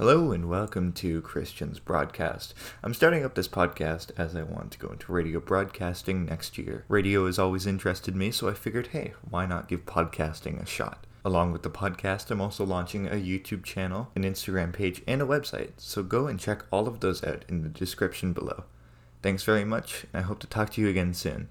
Hello and welcome to Christian's Broadcast. I'm starting up this podcast as I want to go into radio broadcasting next year. Radio has always interested me, so I figured, hey, why not give podcasting a shot? Along with the podcast, I'm also launching a YouTube channel, an Instagram page, and a website, so go and check all of those out in the description below. Thanks very much, and I hope to talk to you again soon.